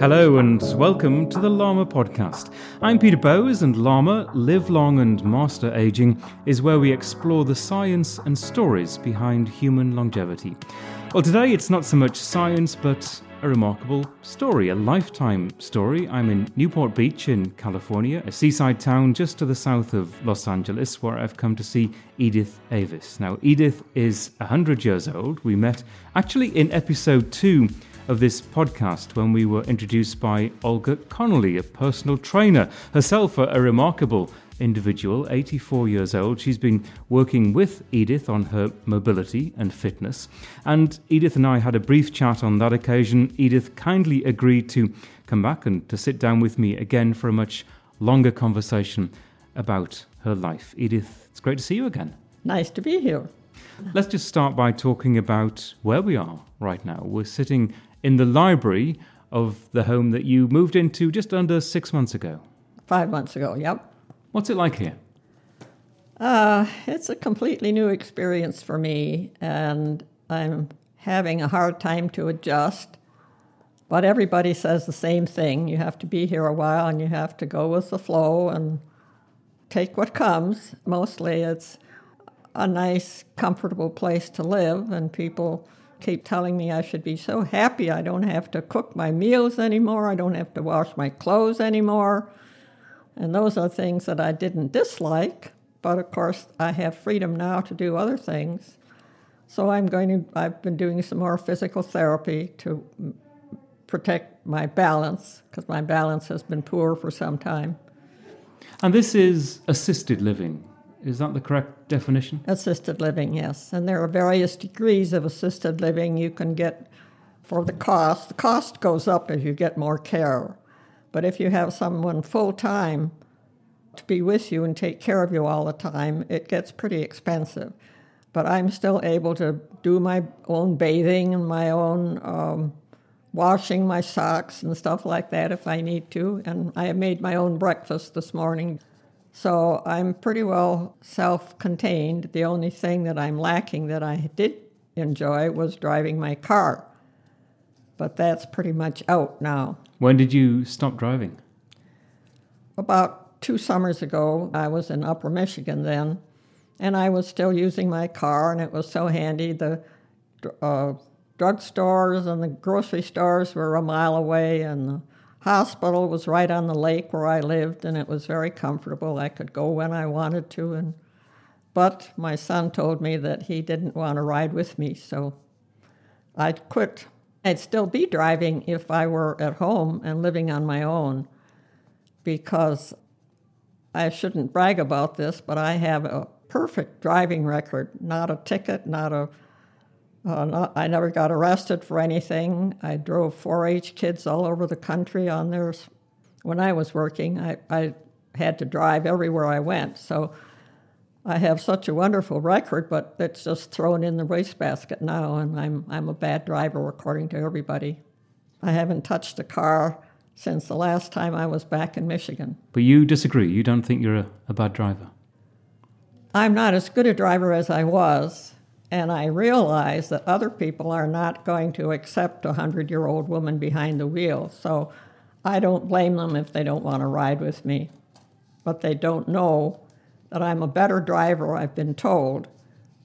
Hello and welcome to the Llama Podcast. I'm Peter Bowes, and Llama Live Long and Master Aging is where we explore the science and stories behind human longevity. Well, today it's not so much science, but a remarkable story, a lifetime story. I'm in Newport Beach in California, a seaside town just to the south of Los Angeles, where I've come to see Edith Avis. Now, Edith is 100 years old. We met actually in episode two of this podcast when we were introduced by Olga Connolly, a personal trainer, herself a, remarkable individual, 84 years old. She's been working with Edith on her mobility and fitness. And Edith and I had a brief chat on that occasion. Edith kindly agreed to come back and to sit down with me again for a much longer conversation about her life. Edith, it's great to see you again. Nice to be here. Let's just start by talking about where we are right now. We're sitting in the library of the home that you moved into just under six months ago. Five months ago, yep. What's it like here? Uh, it's a completely new experience for me, and I'm having a hard time to adjust. But everybody says the same thing. You have to be here a while and you have to go with the flow and take what comes. Mostly it's a nice, comfortable place to live, and people keep telling me I should be so happy I don't have to cook my meals anymore, I don't have to wash my clothes anymore. And those are things that I didn't dislike, but of course I have freedom now to do other things. So I'm going to I've been doing some more physical therapy to protect my balance because my balance has been poor for some time. And this is assisted living. Is that the correct definition? Assisted living, yes. And there are various degrees of assisted living you can get for the cost. The cost goes up as you get more care. But if you have someone full time to be with you and take care of you all the time, it gets pretty expensive. But I'm still able to do my own bathing and my own um, washing my socks and stuff like that if I need to. And I made my own breakfast this morning. So I'm pretty well self contained. The only thing that I'm lacking that I did enjoy was driving my car. But that's pretty much out now. When did you stop driving? About two summers ago, I was in Upper Michigan then, and I was still using my car, and it was so handy. The uh, drugstores and the grocery stores were a mile away, and the hospital was right on the lake where I lived, and it was very comfortable. I could go when I wanted to, and but my son told me that he didn't want to ride with me, so I'd quit. I'd still be driving if I were at home and living on my own, because I shouldn't brag about this, but I have a perfect driving record, not a ticket, not a uh, not, I never got arrested for anything. I drove 4 H kids all over the country on theirs. When I was working, I, I had to drive everywhere I went. So I have such a wonderful record, but it's just thrown in the wastebasket now, and I'm, I'm a bad driver according to everybody. I haven't touched a car since the last time I was back in Michigan. But you disagree. You don't think you're a, a bad driver? I'm not as good a driver as I was, and I realize that other people are not going to accept a 100 year old woman behind the wheel. So I don't blame them if they don't want to ride with me. But they don't know that I'm a better driver, I've been told,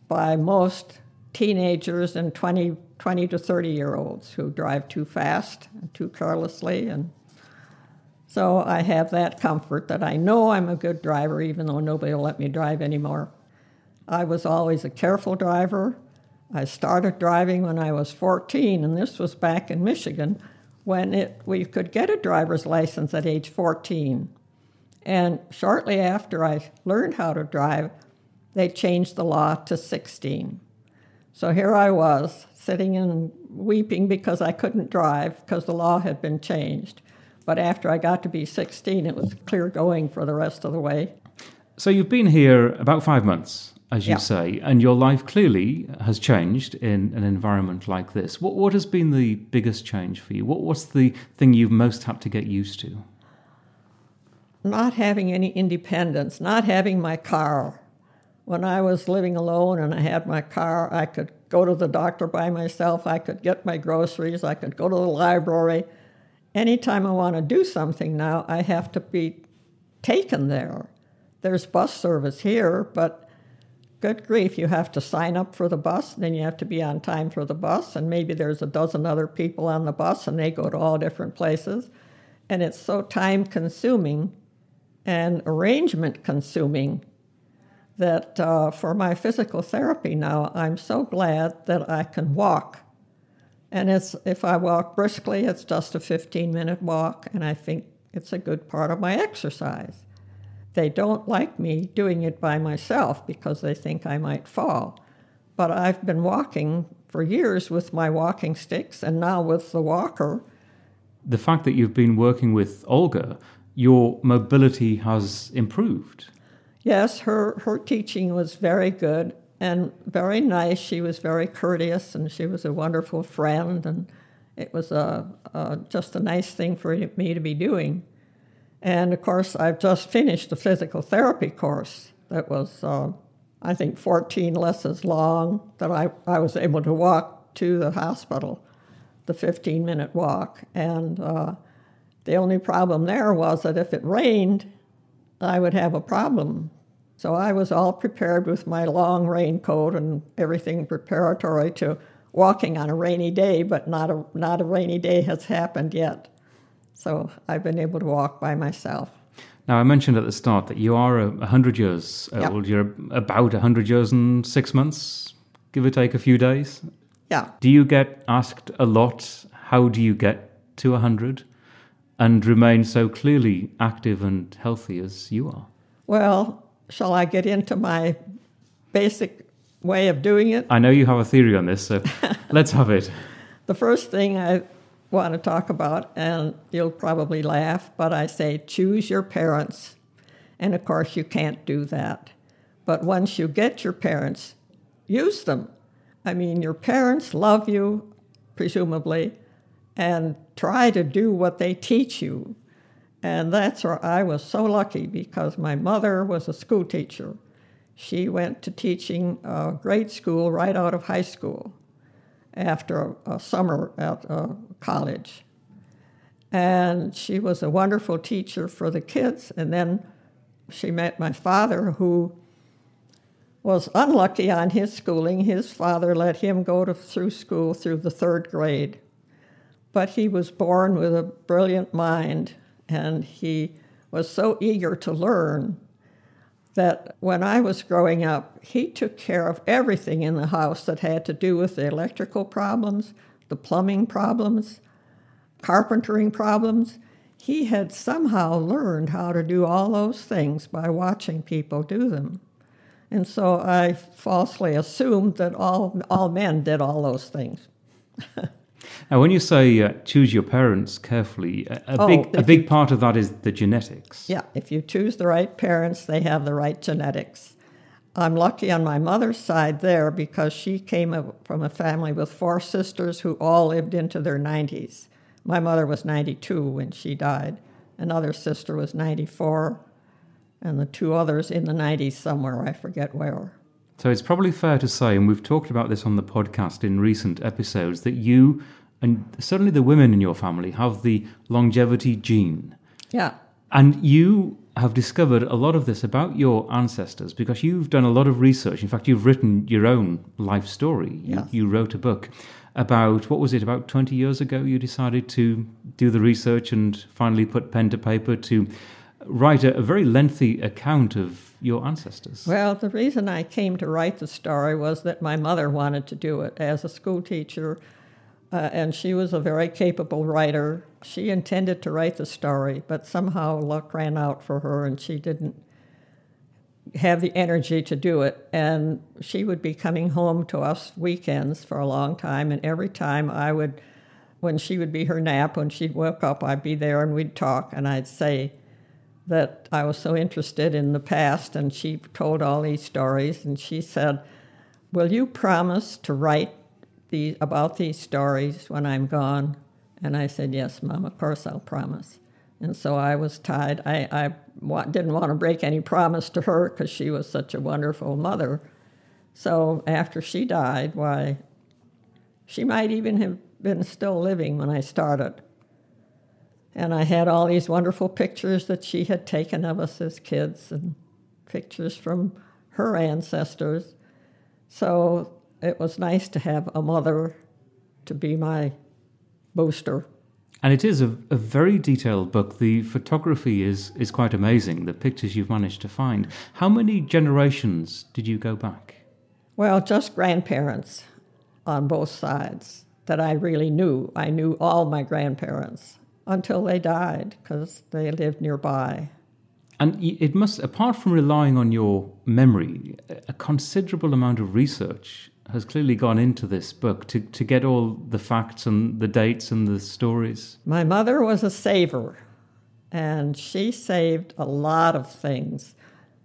by most teenagers and 20, 20 to 30 year olds who drive too fast and too carelessly. And so I have that comfort that I know I'm a good driver, even though nobody will let me drive anymore. I was always a careful driver. I started driving when I was 14, and this was back in Michigan when it, we could get a driver's license at age 14. And shortly after I learned how to drive, they changed the law to 16. So here I was, sitting and weeping because I couldn't drive because the law had been changed. But after I got to be 16, it was clear going for the rest of the way. So you've been here about five months, as you Yeah. say, and your life clearly has changed in an environment like this. What, what has been the biggest change for you? What, what's the thing you've most had to get used to? not having any independence, not having my car. When I was living alone and I had my car, I could go to the doctor by myself, I could get my groceries, I could go to the library. Anytime I want to do something now, I have to be taken there. There's bus service here, but good grief, you have to sign up for the bus, then you have to be on time for the bus, and maybe there's a dozen other people on the bus and they go to all different places. And it's so time consuming and arrangement consuming that uh, for my physical therapy now, I'm so glad that I can walk. And it's, if I walk briskly, it's just a 15 minute walk, and I think it's a good part of my exercise. They don't like me doing it by myself because they think I might fall. But I've been walking for years with my walking sticks and now with the walker. The fact that you've been working with Olga, your mobility has improved. Yes, her, her teaching was very good and very nice. She was very courteous and she was a wonderful friend, and it was a, a, just a nice thing for me to be doing. And of course, I've just finished a physical therapy course that was, uh, I think, 14 lessons long that I, I was able to walk to the hospital, the 15 minute walk. And uh, the only problem there was that if it rained, I would have a problem. So I was all prepared with my long raincoat and everything preparatory to walking on a rainy day, but not a, not a rainy day has happened yet. So I've been able to walk by myself. Now, I mentioned at the start that you are a 100 years old. You're about 100 years and six months, give or take a few days. Yeah. Do you get asked a lot, how do you get to 100 and remain so clearly active and healthy as you are? Well, shall I get into my basic way of doing it? I know you have a theory on this, so let's have it. The first thing I want to talk about, and you'll probably laugh, but I say choose your parents. And of course, you can't do that. But once you get your parents, use them. I mean, your parents love you, presumably, and try to do what they teach you. And that's where I was so lucky because my mother was a school teacher. She went to teaching uh, grade school right out of high school after a, a summer at uh, college. And she was a wonderful teacher for the kids. And then she met my father, who was unlucky on his schooling. His father let him go to, through school through the third grade. But he was born with a brilliant mind, and he was so eager to learn that when I was growing up, he took care of everything in the house that had to do with the electrical problems, the plumbing problems, carpentering problems. He had somehow learned how to do all those things by watching people do them. And so I falsely assumed that all, all men did all those things. Now, when you say uh, choose your parents carefully, a, a Oh, big a big part of that is the genetics. Yeah, if you choose the right parents, they have the right genetics. I'm lucky on my mother's side there because she came from a family with four sisters who all lived into their 90s. My mother was 92 when she died. Another sister was 94, and the two others in the 90s somewhere, I forget where. So it's probably fair to say, and we've talked about this on the podcast in recent episodes, that you and certainly the women in your family have the longevity gene. Yeah, And you have discovered a lot of this about your ancestors because you've done a lot of research. In fact, you've written your own life story. You, Yes. you wrote a book about, what was it, about 20 years ago? You decided to do the research and finally put pen to paper to write a, a very lengthy account of your ancestors. Well, the reason I came to write the story was that my mother wanted to do it as a school teacher, uh, and she was a very capable writer. She intended to write the story, but somehow luck ran out for her, and she didn't have the energy to do it. And she would be coming home to us weekends for a long time, and every time I would when she would be her nap, when she'd wake up, I'd be there and we'd talk, and I'd say that I was so interested in the past, and she told all these stories, and she said, Will you promise to write these, about these stories when I'm gone? And I said, Yes, Mom, of course I'll promise. And so I was tied. I, I wa- didn't want to break any promise to her because she was such a wonderful mother. So after she died, why, she might even have been still living when I started. And I had all these wonderful pictures that she had taken of us as kids and pictures from her ancestors. So it was nice to have a mother to be my booster. And it is a, a, very detailed book. The photography is, is quite amazing, the pictures you've managed to find. How many generations did you go back? Well, just grandparents on both sides that I really knew. I knew all my grandparents until they died because they lived nearby. And it must, apart from relying on your memory, a considerable amount of research has clearly gone into this book to, to get all the facts and the dates and the stories. My mother was a saver, and she saved a lot of things.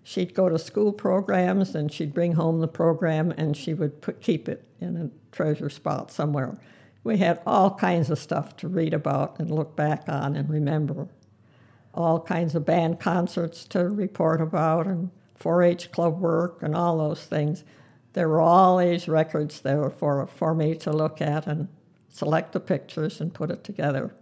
She'd go to school programs and she'd bring home the program and she would put, keep it in a treasure spot somewhere. We had all kinds of stuff to read about and look back on and remember. All kinds of band concerts to report about and 4 H club work and all those things there were all these records there for, for me to look at and select the pictures and put it together.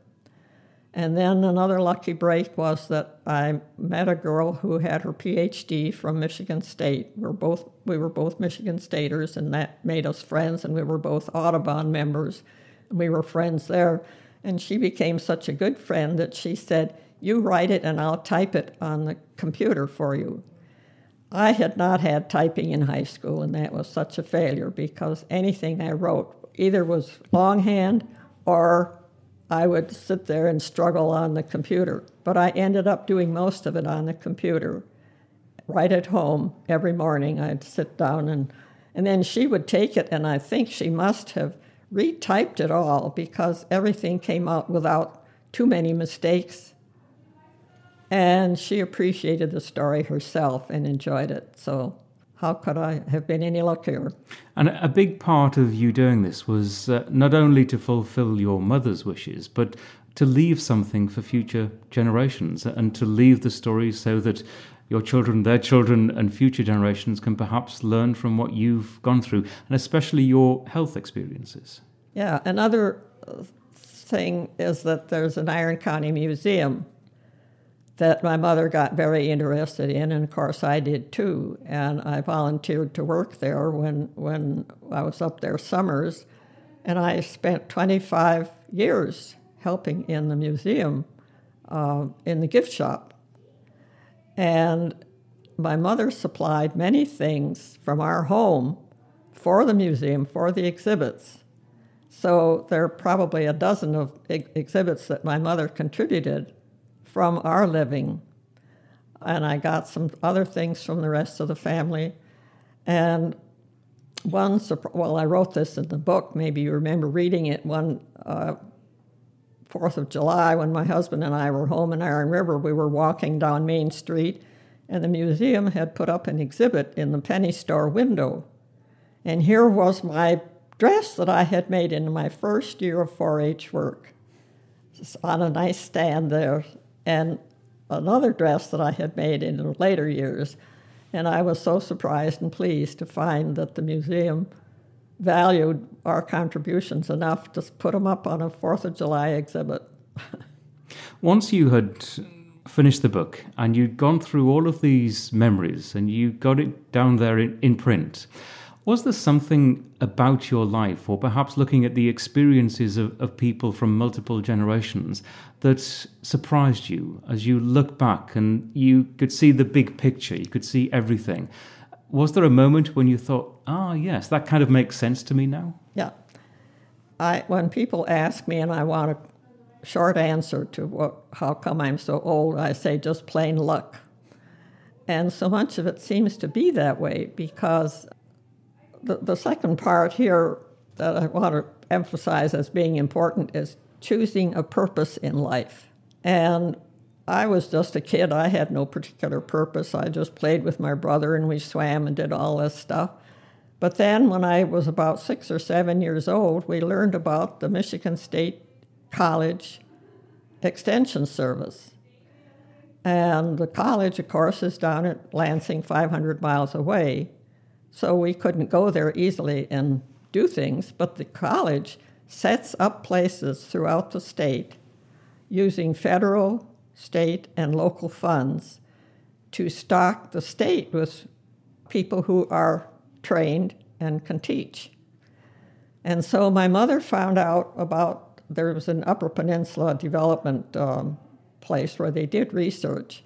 And then another lucky break was that I met a girl who had her PhD from Michigan State. We're both, we were both Michigan Staters, and that made us friends, and we were both Audubon members. And we were friends there. And she became such a good friend that she said, You write it, and I'll type it on the computer for you. I had not had typing in high school, and that was such a failure because anything I wrote either was longhand or I would sit there and struggle on the computer. But I ended up doing most of it on the computer. Right at home, every morning, I'd sit down and, and then she would take it, and I think she must have retyped it all because everything came out without too many mistakes and she appreciated the story herself and enjoyed it. So, how could I have been any luckier? And a big part of you doing this was uh, not only to fulfill your mother's wishes, but to leave something for future generations and to leave the story so that your children, their children, and future generations can perhaps learn from what you've gone through, and especially your health experiences. Yeah, another thing is that there's an Iron County Museum that my mother got very interested in, and of course I did too. And I volunteered to work there when, when I was up there summers, and I spent 25 years helping in the museum, uh, in the gift shop. And my mother supplied many things from our home for the museum, for the exhibits. So there are probably a dozen of exhibits that my mother contributed from our living. And I got some other things from the rest of the family. And one, well, I wrote this in the book. Maybe you remember reading it one uh, Fourth of July when my husband and I were home in Iron River. We were walking down Main Street, and the museum had put up an exhibit in the penny store window. And here was my dress that I had made in my first year of 4 H work. on a nice stand there, and another dress that I had made in later years. And I was so surprised and pleased to find that the museum valued our contributions enough to put them up on a Fourth of July exhibit. Once you had finished the book and you'd gone through all of these memories and you got it down there in, in print, was there something about your life, or perhaps looking at the experiences of, of people from multiple generations, that surprised you as you look back and you could see the big picture, you could see everything? Was there a moment when you thought, ah, yes, that kind of makes sense to me now? Yeah. I, when people ask me and I want a short answer to what, how come I'm so old, I say just plain luck. And so much of it seems to be that way because the, the second part here that I want to emphasize as being important is choosing a purpose in life. And I was just a kid. I had no particular purpose. I just played with my brother and we swam and did all this stuff. But then, when I was about six or seven years old, we learned about the Michigan State College Extension Service. And the college, of course, is down at Lansing, 500 miles away. So we couldn't go there easily and do things. But the college sets up places throughout the state using federal, state, and local funds to stock the state with people who are trained and can teach. And so my mother found out about there was an Upper Peninsula development um, place where they did research,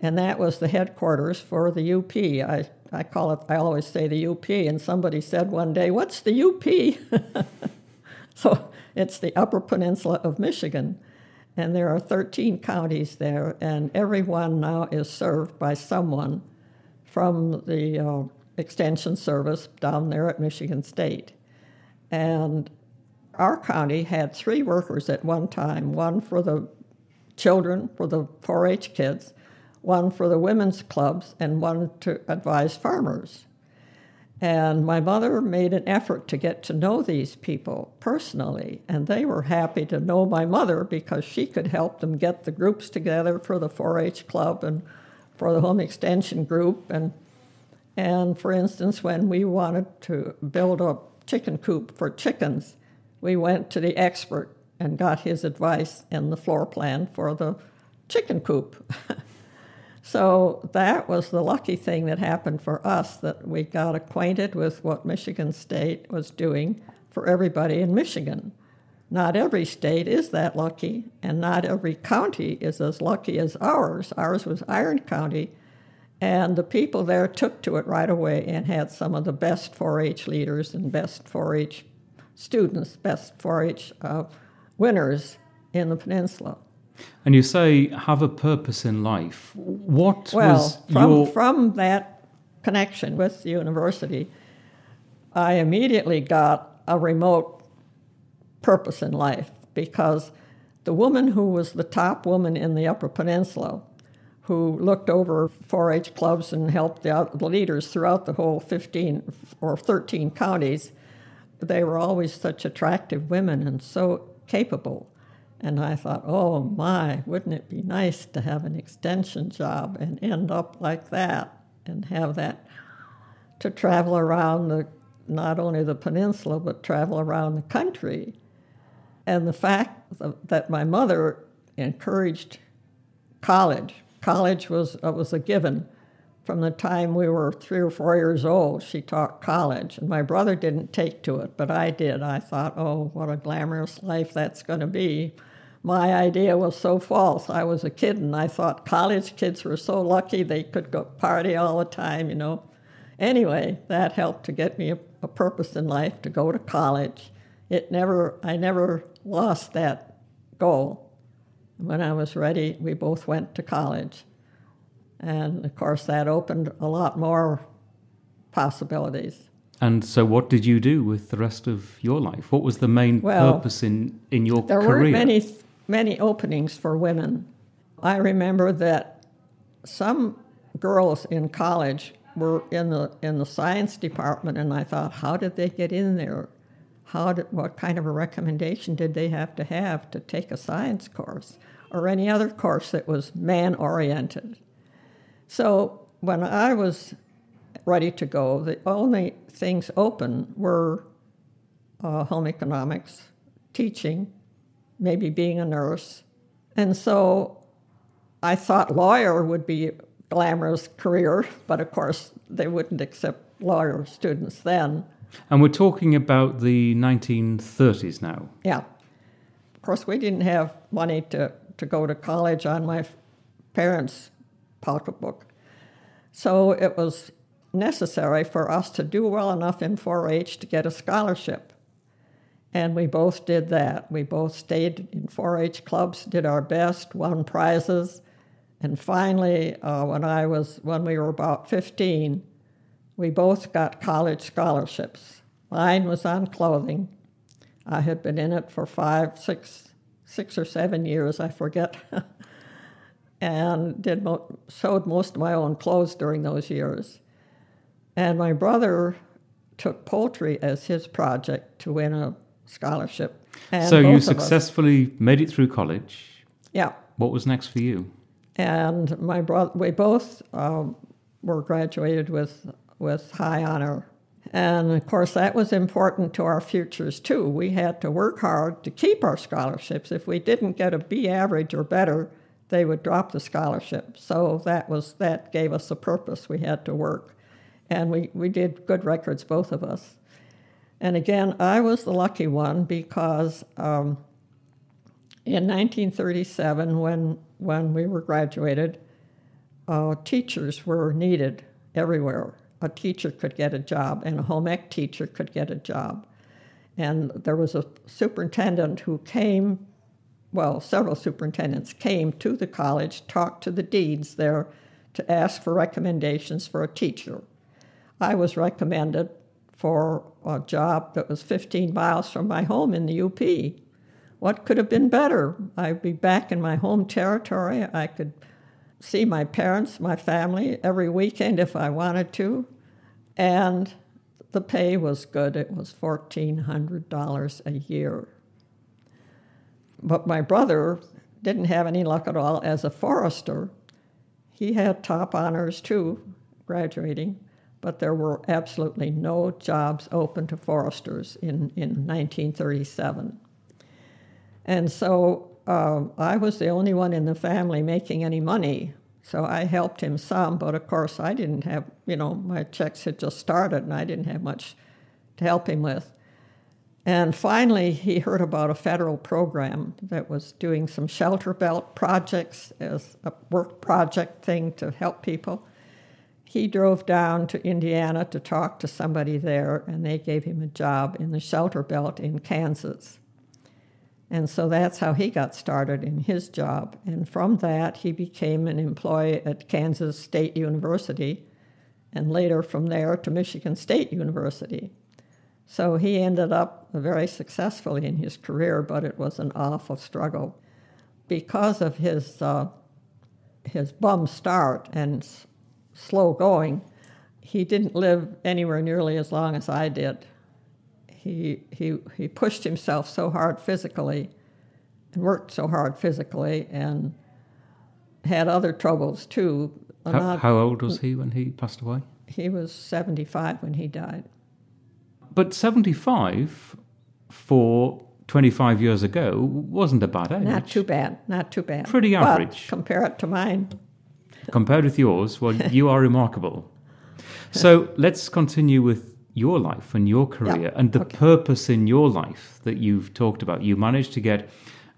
and that was the headquarters for the UP. I, I call it, I always say the UP, and somebody said one day, What's the UP? so it's the Upper Peninsula of Michigan. And there are 13 counties there, and every one now is served by someone from the uh, Extension Service down there at Michigan State. And our county had three workers at one time one for the children, for the 4 H kids, one for the women's clubs, and one to advise farmers. And my mother made an effort to get to know these people personally, and they were happy to know my mother because she could help them get the groups together for the 4 H club and for the home extension group and and for instance, when we wanted to build a chicken coop for chickens, we went to the expert and got his advice and the floor plan for the chicken coop. so that was the lucky thing that happened for us that we got acquainted with what Michigan State was doing for everybody in Michigan. Not every state is that lucky, and not every county is as lucky as ours. Ours was Iron County, and the people there took to it right away and had some of the best 4 H leaders and best 4 H students, best 4 H uh, winners in the peninsula. And you say have a purpose in life. What well, was from, your. From that connection with the university, I immediately got a remote purpose in life because the woman who was the top woman in the Upper Peninsula who looked over 4 H clubs and helped the, the leaders throughout the whole 15 or 13 counties. They were always such attractive women and so capable. And I thought, oh my, wouldn't it be nice to have an extension job and end up like that and have that to travel around the not only the peninsula but travel around the country. And the fact that my mother encouraged college college was was a given. From the time we were three or four years old, she taught college, and my brother didn't take to it, but I did. I thought, oh, what a glamorous life that's going to be. My idea was so false. I was a kid, and I thought college kids were so lucky they could go party all the time, you know. Anyway, that helped to get me a, a purpose in life to go to college. It never, I never lost that goal. When I was ready, we both went to college. And of course, that opened a lot more possibilities. And so, what did you do with the rest of your life? What was the main well, purpose in, in your there career? There weren't many, many openings for women. I remember that some girls in college were in the in the science department, and I thought, how did they get in there? How did, what kind of a recommendation did they have to have to take a science course? or any other course that was man oriented. So when I was ready to go, the only things open were uh, home economics, teaching, maybe being a nurse. And so I thought lawyer would be a glamorous career, but of course they wouldn't accept lawyer students then. And we're talking about the 1930s now. Yeah. Of course, we didn't have money to to go to college on my parents' pocketbook. So it was necessary for us to do well enough in 4 H to get a scholarship. And we both did that. We both stayed in 4 H clubs, did our best, won prizes. And finally, uh, when, I was, when we were about 15, we both got college scholarships. Mine was on clothing. I had been in it for five, six, six or seven years, I forget, and did mo- sewed most of my own clothes during those years. And my brother took poultry as his project to win a scholarship. And so you successfully made it through college. yeah. What was next for you? and my brother, we both um, were graduated with with high honor, and of course that was important to our futures too. We had to work hard to keep our scholarships. If we didn't get a B average or better, they would drop the scholarship. So that was that gave us a purpose. We had to work, and we we did good records, both of us. And again, I was the lucky one because. Um, in 1937, when, when we were graduated, uh, teachers were needed everywhere. A teacher could get a job, and a home ec teacher could get a job. And there was a superintendent who came, well, several superintendents came to the college, talked to the deans there to ask for recommendations for a teacher. I was recommended for a job that was 15 miles from my home in the UP. What could have been better? I'd be back in my home territory. I could see my parents, my family every weekend if I wanted to. And the pay was good. It was $1,400 a year. But my brother didn't have any luck at all as a forester. He had top honors too, graduating, but there were absolutely no jobs open to foresters in, in 1937. And so um, I was the only one in the family making any money. So I helped him some, but of course I didn't have, you know, my checks had just started and I didn't have much to help him with. And finally, he heard about a federal program that was doing some shelter belt projects as a work project thing to help people. He drove down to Indiana to talk to somebody there, and they gave him a job in the shelter belt in Kansas. And so that's how he got started in his job. And from that, he became an employee at Kansas State University, and later from there to Michigan State University. So he ended up very successfully in his career, but it was an awful struggle. Because of his, uh, his bum start and slow going, he didn't live anywhere nearly as long as I did he, he, he pushed himself so hard physically and worked so hard physically and had other troubles too. How, Not- how old was he when he passed away? he was 75 when he died. But 75 for 25 years ago wasn't a bad age. Not too bad, not too bad. Pretty But average. compare it to mine. Compared with yours, well, you are remarkable. So let's continue with your life and your career and the okay. purpose in your life that you've talked about. You managed to get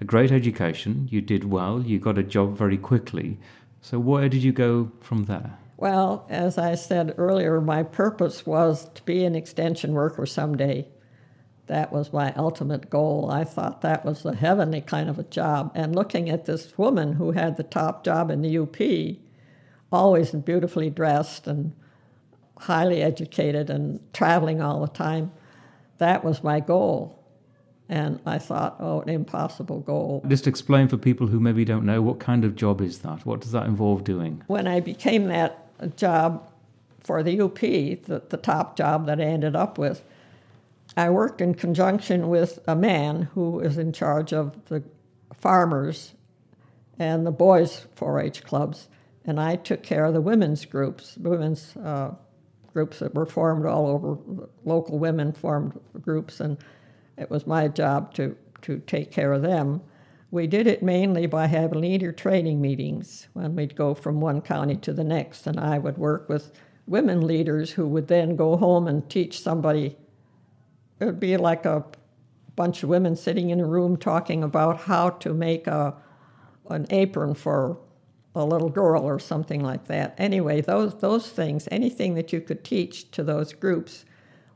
a great education, you did well, you got a job very quickly. So where did you go from there? Well, as I said earlier, my purpose was to be an extension worker someday. That was my ultimate goal. I thought that was a heavenly kind of a job. And looking at this woman who had the top job in the UP, always beautifully dressed and highly educated and traveling all the time, that was my goal. And I thought, oh, an impossible goal. Just explain for people who maybe don't know what kind of job is that? What does that involve doing? when I became that job for the UP, the, the top job that I ended up with, I worked in conjunction with a man who was in charge of the farmers and the boys' 4 H clubs, and I took care of the women's groups, women's uh, groups that were formed all over, local women formed groups, and it was my job to, to take care of them. We did it mainly by having leader training meetings when we'd go from one county to the next, and I would work with women leaders who would then go home and teach somebody. It would be like a bunch of women sitting in a room talking about how to make a, an apron for a little girl or something like that. Anyway, those, those things, anything that you could teach to those groups,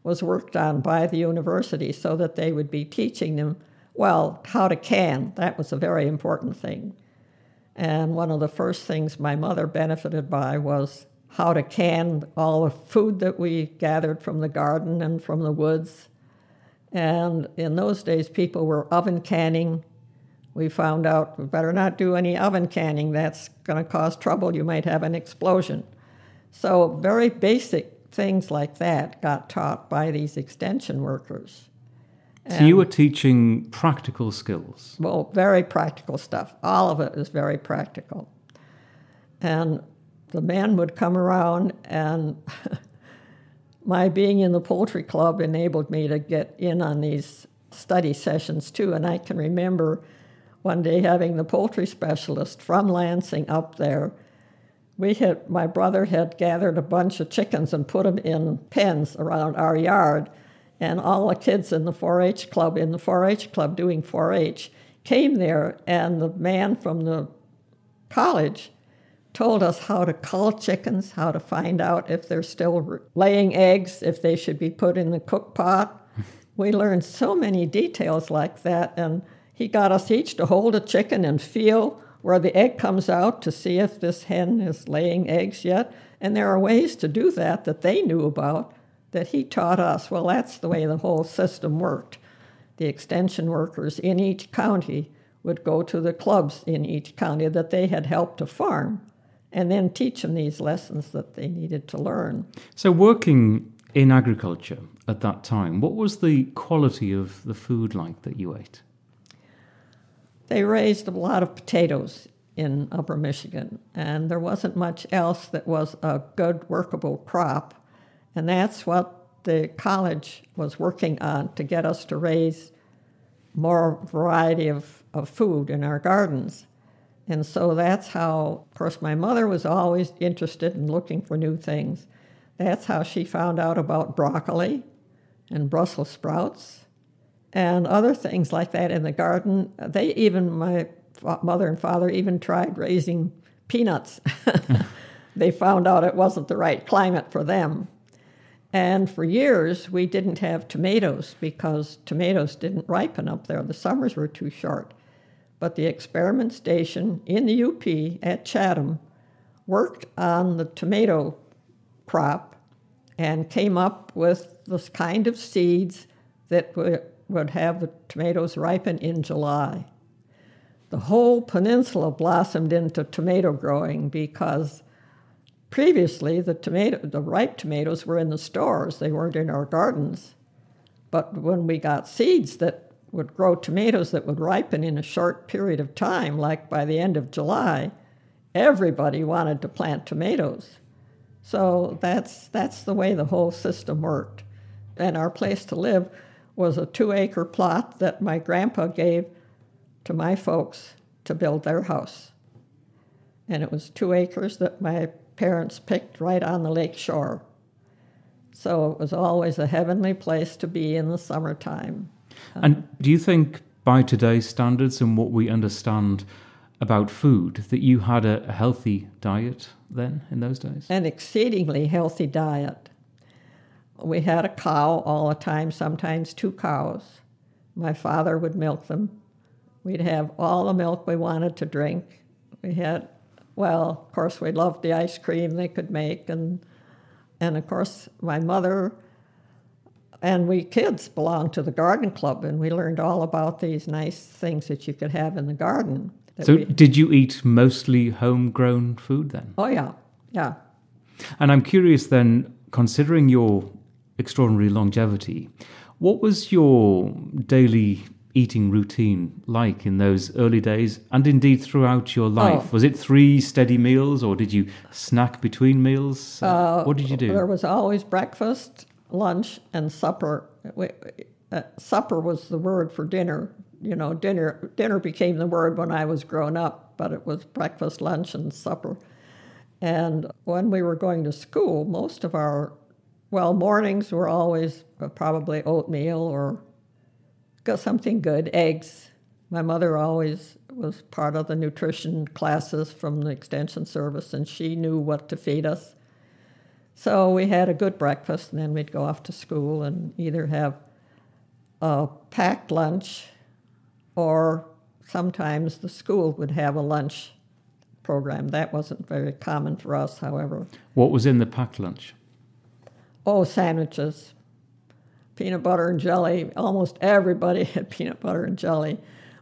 was worked on by the university so that they would be teaching them, well, how to can. That was a very important thing. And one of the first things my mother benefited by was how to can all the food that we gathered from the garden and from the woods. And in those days, people were oven canning. We found out we better not do any oven canning. That's going to cause trouble. You might have an explosion. So, very basic things like that got taught by these extension workers. So you were teaching practical skills. Well, very practical stuff. All of it is very practical. And the men would come around, and my being in the poultry club enabled me to get in on these study sessions too. And I can remember one day having the poultry specialist from Lansing up there. We had my brother had gathered a bunch of chickens and put them in pens around our yard and all the kids in the 4-H club in the 4-H club doing 4-H came there, and the man from the college told us how to cull chickens, how to find out if they're still laying eggs, if they should be put in the cook pot. we learned so many details like that, and he got us each to hold a chicken and feel where the egg comes out to see if this hen is laying eggs yet. And there are ways to do that that they knew about that he taught us. Well, that's the way the whole system worked. The extension workers in each county would go to the clubs in each county that they had helped to farm and then teach them these lessons that they needed to learn. So, working in agriculture at that time, what was the quality of the food like that you ate? They raised a lot of potatoes in Upper Michigan, and there wasn't much else that was a good workable crop. And that's what the college was working on to get us to raise more variety of, of food in our gardens. And so that's how, of course, my mother was always interested in looking for new things. That's how she found out about broccoli and Brussels sprouts and other things like that in the garden. They even, my mother and father, even tried raising peanuts. they found out it wasn't the right climate for them. And for years, we didn't have tomatoes because tomatoes didn't ripen up there. The summers were too short. But the experiment station in the UP at Chatham worked on the tomato crop and came up with this kind of seeds that would have the tomatoes ripen in July. The whole peninsula blossomed into tomato growing because Previously, the tomato, the ripe tomatoes were in the stores; they weren't in our gardens. But when we got seeds that would grow tomatoes that would ripen in a short period of time, like by the end of July, everybody wanted to plant tomatoes. So that's that's the way the whole system worked. And our place to live was a two acre plot that my grandpa gave to my folks to build their house. And it was two acres that my parents picked right on the lake shore. So it was always a heavenly place to be in the summertime. And do you think, by today's standards and what we understand about food, that you had a healthy diet then in those days? An exceedingly healthy diet. We had a cow all the time, sometimes two cows. My father would milk them. We'd have all the milk we wanted to drink. We had well, of course, we loved the ice cream they could make, and and of course, my mother and we kids belonged to the garden club, and we learned all about these nice things that you could have in the garden. So, we, did you eat mostly homegrown food then? Oh yeah, yeah. And I'm curious then, considering your extraordinary longevity, what was your daily eating routine like in those early days and indeed throughout your life? Oh. Was it three steady meals or did you snack between meals? Uh, what did you do? There was always breakfast, lunch, and supper. Uh, supper was the word for dinner. You know, dinner dinner became the word when I was grown up, but it was breakfast, lunch, and supper. And when we were going to school, most of our well mornings were always uh, probably oatmeal or got something good, eggs. My mother always was part of the nutrition classes from the Extension Service, and she knew what to feed us. So we had a good breakfast, and then we'd go off to school and either have a packed lunch or sometimes the school would have a lunch program. That wasn't very common for us, however. What was in the packed lunch? Oh, sandwiches, peanut butter and jelly. Almost everybody had peanut butter and jelly,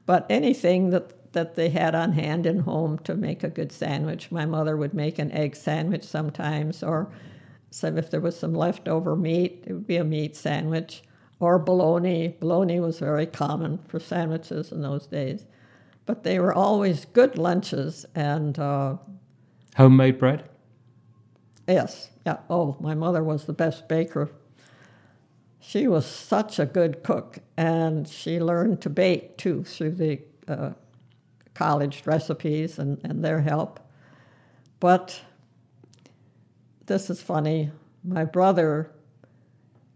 but anything that that they had on hand in home to make a good sandwich. My mother would make an egg sandwich sometimes, or some if there was some leftover meat, it would be a meat sandwich, or bologna. Bologna was very common for sandwiches in those days, but they were always good lunches and. Uh, Homemade bread. Yes, yeah. Oh, my mother was the best baker. She was such a good cook, and she learned to bake too through the uh, college recipes and, and their help. But this is funny. My brother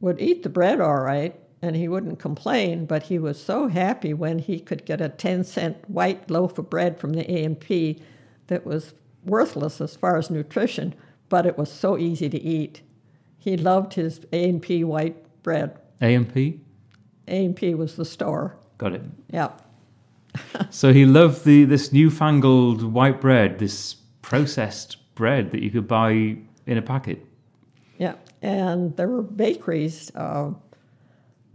would eat the bread all right, and he wouldn't complain, but he was so happy when he could get a 10 cent white loaf of bread from the A&P that was worthless as far as nutrition but it was so easy to eat. He loved his A&P white bread. A&P? A&P was the store. Got it. Yeah. so he loved the this newfangled white bread, this processed bread that you could buy in a packet. Yeah, and there were bakeries, uh,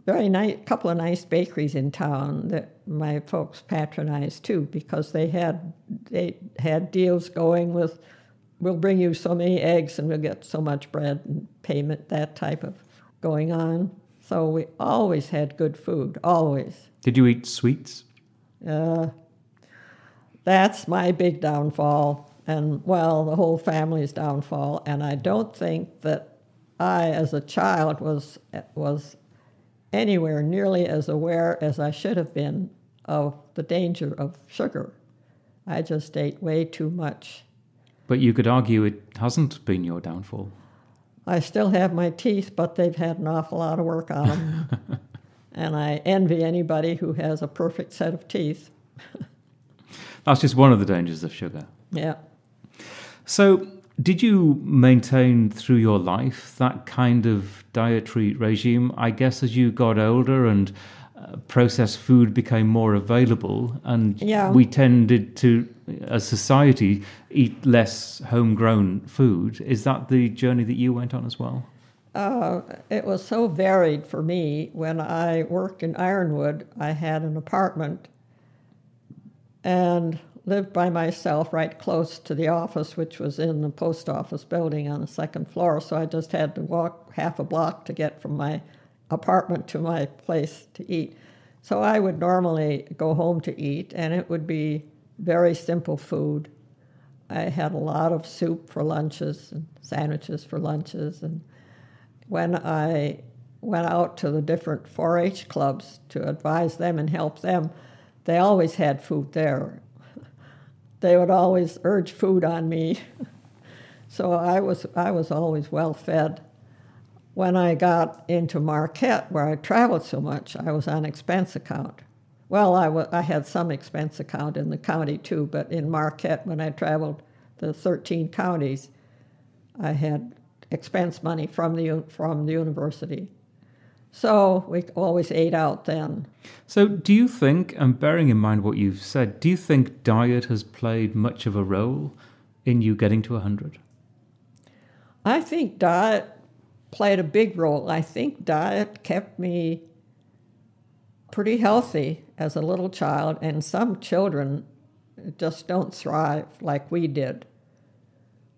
very nice, couple of nice bakeries in town that my folks patronized too, because they had they had deals going with we'll bring you so many eggs and we'll get so much bread and payment, that type of going on. So we always had good food, always. Did you eat sweets? Uh, that's my big downfall, and well, the whole family's downfall. And I don't think that I, as a child, was was anywhere nearly as aware as I should have been of the danger of sugar. I just ate way too much but you could argue it hasn't been your downfall. I still have my teeth, but they've had an awful lot of work on them. and I envy anybody who has a perfect set of teeth. That's just one of the dangers of sugar. Yeah. So, did you maintain through your life that kind of dietary regime? I guess as you got older and uh, processed food became more available, and yeah. we tended to, as society, eat less homegrown food. Is that the journey that you went on as well? Uh, it was so varied for me. When I worked in Ironwood, I had an apartment and lived by myself right close to the office, which was in the post office building on the second floor. So I just had to walk half a block to get from my apartment to my place to eat. So I would normally go home to eat, and it would be very simple food. I had a lot of soup for lunches and sandwiches for lunches. And when I went out to the different 4 H clubs to advise them and help them, they always had food there. they would always urge food on me. so I was, I was always well fed when I got into Marquette, where I traveled so much, I was on expense account. Well, I, w- I had some expense account in the county too, but in Marquette, when I traveled the 13 counties, I had expense money from the, from the university. So we always ate out then. So, do you think, and bearing in mind what you've said, do you think diet has played much of a role in you getting to 100? I think diet played a big role. I think diet kept me pretty healthy as a little child, and some children just don't thrive like we did.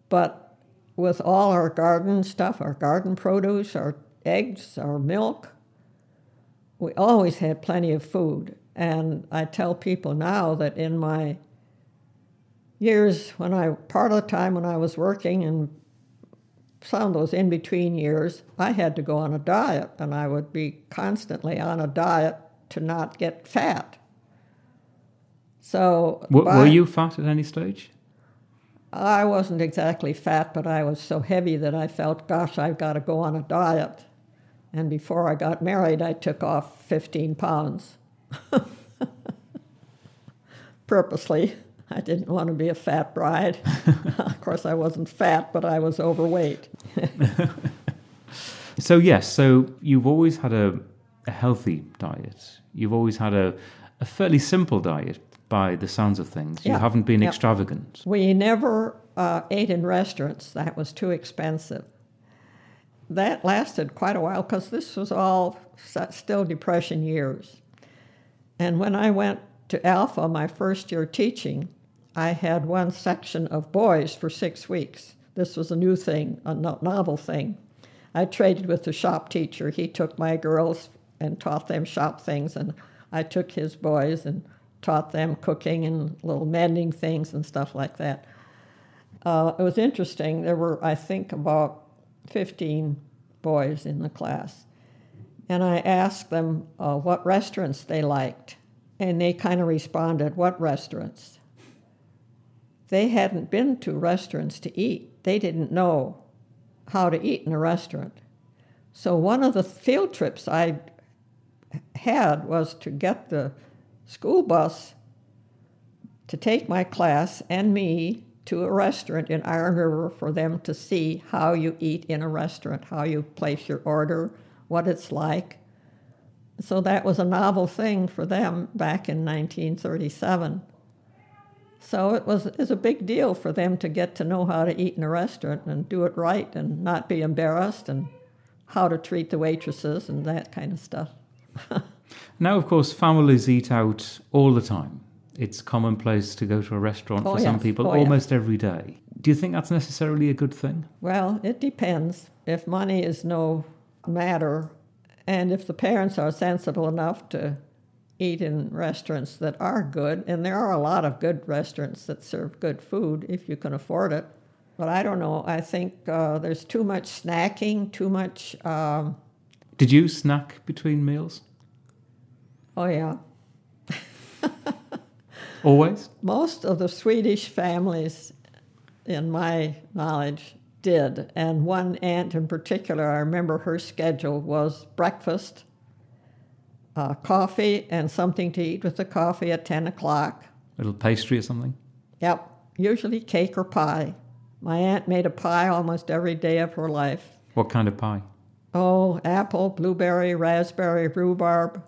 But with all our garden stuff, our garden produce, our eggs, our milk, we always had plenty of food. And I tell people now that in my years when I, part of the time when I was working and some of those in between years, I had to go on a diet, and I would be constantly on a diet to not get fat. So, w- by, were you fat at any stage? I wasn't exactly fat, but I was so heavy that I felt, gosh, I've got to go on a diet. And before I got married, I took off 15 pounds purposely. I didn't want to be a fat bride. of course, I wasn't fat, but I was overweight. so, yes, so you've always had a, a, healthy diet. You've always had a, a fairly simple diet by the sounds of things. You haven't been yeah. extravagant. We never uh, ate in restaurants, that was too expensive. That lasted quite a while because this was all still Depression years. And when I went to Alpha, my first year teaching, I had one section of boys for six weeks. This was a new thing, a novel thing. I traded with the shop teacher. He took my girls and taught them shop things, and I took his boys and taught them cooking and little mending things and stuff like that. Uh, it was interesting. There were, I think, about 15 boys in the class. And I asked them uh, what restaurants they liked. And they kind of responded, What restaurants? They hadn't been to restaurants to eat, they didn't know how to eat in a restaurant. So, one of the field trips I had was to get the school bus to take my class and me to a restaurant in Iron River for them to see how you eat in a restaurant, how you place your order, what it's like. So that was a novel thing for them back in 1937. So it was, it was a big deal for them to get to know how to eat in a restaurant and do it right and not be embarrassed and how to treat the waitresses and that kind of stuff. Now, of course, families eat out all the time. It's commonplace to go to a restaurant Oh, for some people Oh, yes. almost every day. Do you think that's necessarily a good thing? Well, it depends. If money is no matter, and if the parents are sensible enough to eat in restaurants that are good, and there are a lot of good restaurants that serve good food if you can afford it. But I don't know. I think uh, there's too much snacking, too much. Um, Did you snack between meals? oh, yeah. Always? Most of the Swedish families, in my knowledge, did. And one aunt in particular, I remember her schedule was breakfast, uh, coffee, and something to eat with the coffee at 10 o'clock. A little pastry or something? Yep, usually cake or pie. My aunt made a pie almost every day of her life. What kind of pie? Oh, apple, blueberry, raspberry, rhubarb.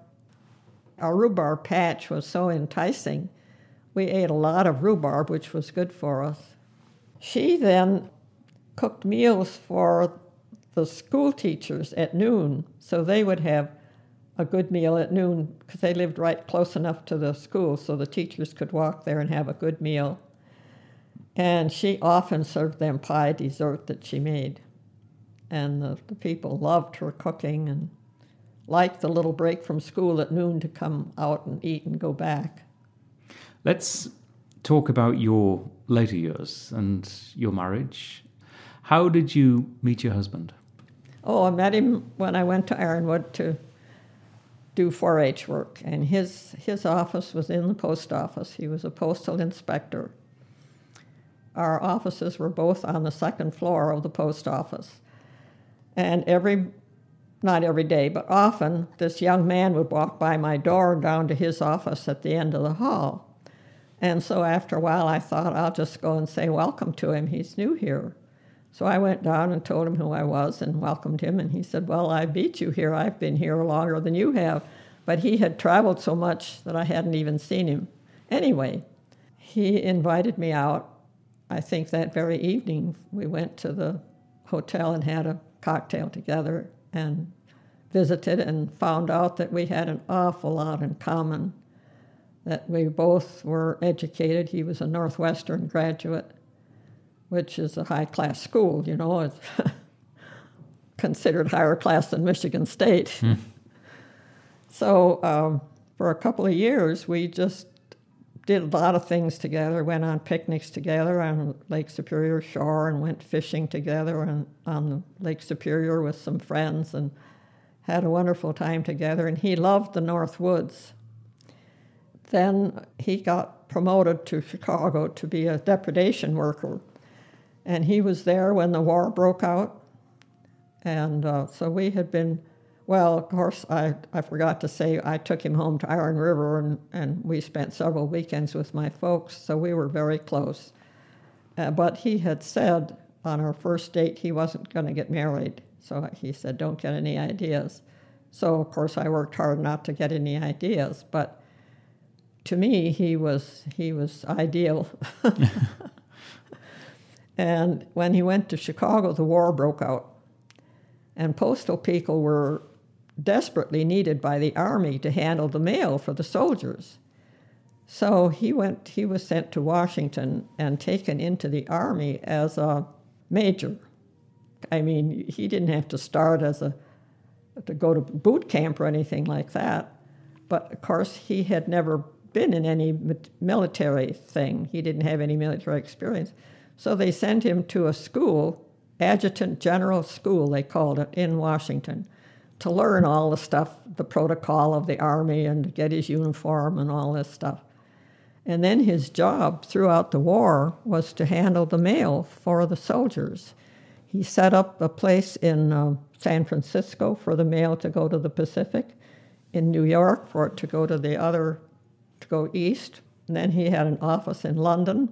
Our rhubarb patch was so enticing. We ate a lot of rhubarb, which was good for us. She then cooked meals for the school teachers at noon, so they would have a good meal at noon because they lived right close enough to the school so the teachers could walk there and have a good meal. And she often served them pie dessert that she made and the, the people loved her cooking and liked the little break from school at noon to come out and eat and go back. Let's talk about your later years and your marriage. How did you meet your husband? Oh, I met him when I went to Ironwood to do 4-H work, and his his office was in the post office. He was a postal inspector. Our offices were both on the second floor of the post office, and every not every day, but often, this young man would walk by my door down to his office at the end of the hall. And so after a while, I thought I'll just go and say welcome to him. He's new here. So I went down and told him who I was and welcomed him. And he said, Well, I beat you here. I've been here longer than you have. But he had traveled so much that I hadn't even seen him. Anyway, he invited me out. I think that very evening we went to the hotel and had a cocktail together and visited and found out that we had an awful lot in common. That we both were educated. He was a Northwestern graduate which is a high class school, you know, it's considered higher class than Michigan State. So um, for a couple of years, we just did a lot of things together, went on picnics together on Lake Superior shore and went fishing together on, on Lake Superior with some friends and had a wonderful time together. And he loved the North Woods. Then he got promoted to Chicago to be a depredation worker and he was there when the war broke out. And uh, so we had been, well, of course, I, I forgot to say I took him home to Iron River and, and we spent several weekends with my folks, so we were very close. Uh, but he had said on our first date he wasn't going to get married, so he said, don't get any ideas. So, of course, I worked hard not to get any ideas, but to me, he was he was ideal. and when he went to Chicago, the war broke out, and postal people were desperately needed by the army to handle the mail for the soldiers. So he went. He was sent to Washington and taken into the army as a major. I mean, he didn't have to start as a to go to boot camp or anything like that. But of course, he had never been in any military thing. He didn't have any military experience. So they sent him to a school, Adjutant General School, they called it, in Washington, to learn all the stuff, the protocol of the Army, and to get his uniform and all this stuff. And then his job throughout the war was to handle the mail for the soldiers. He set up a place in uh, San Francisco for the mail to go to the Pacific, in New York for it to go to the other, to go east. And then he had an office in London.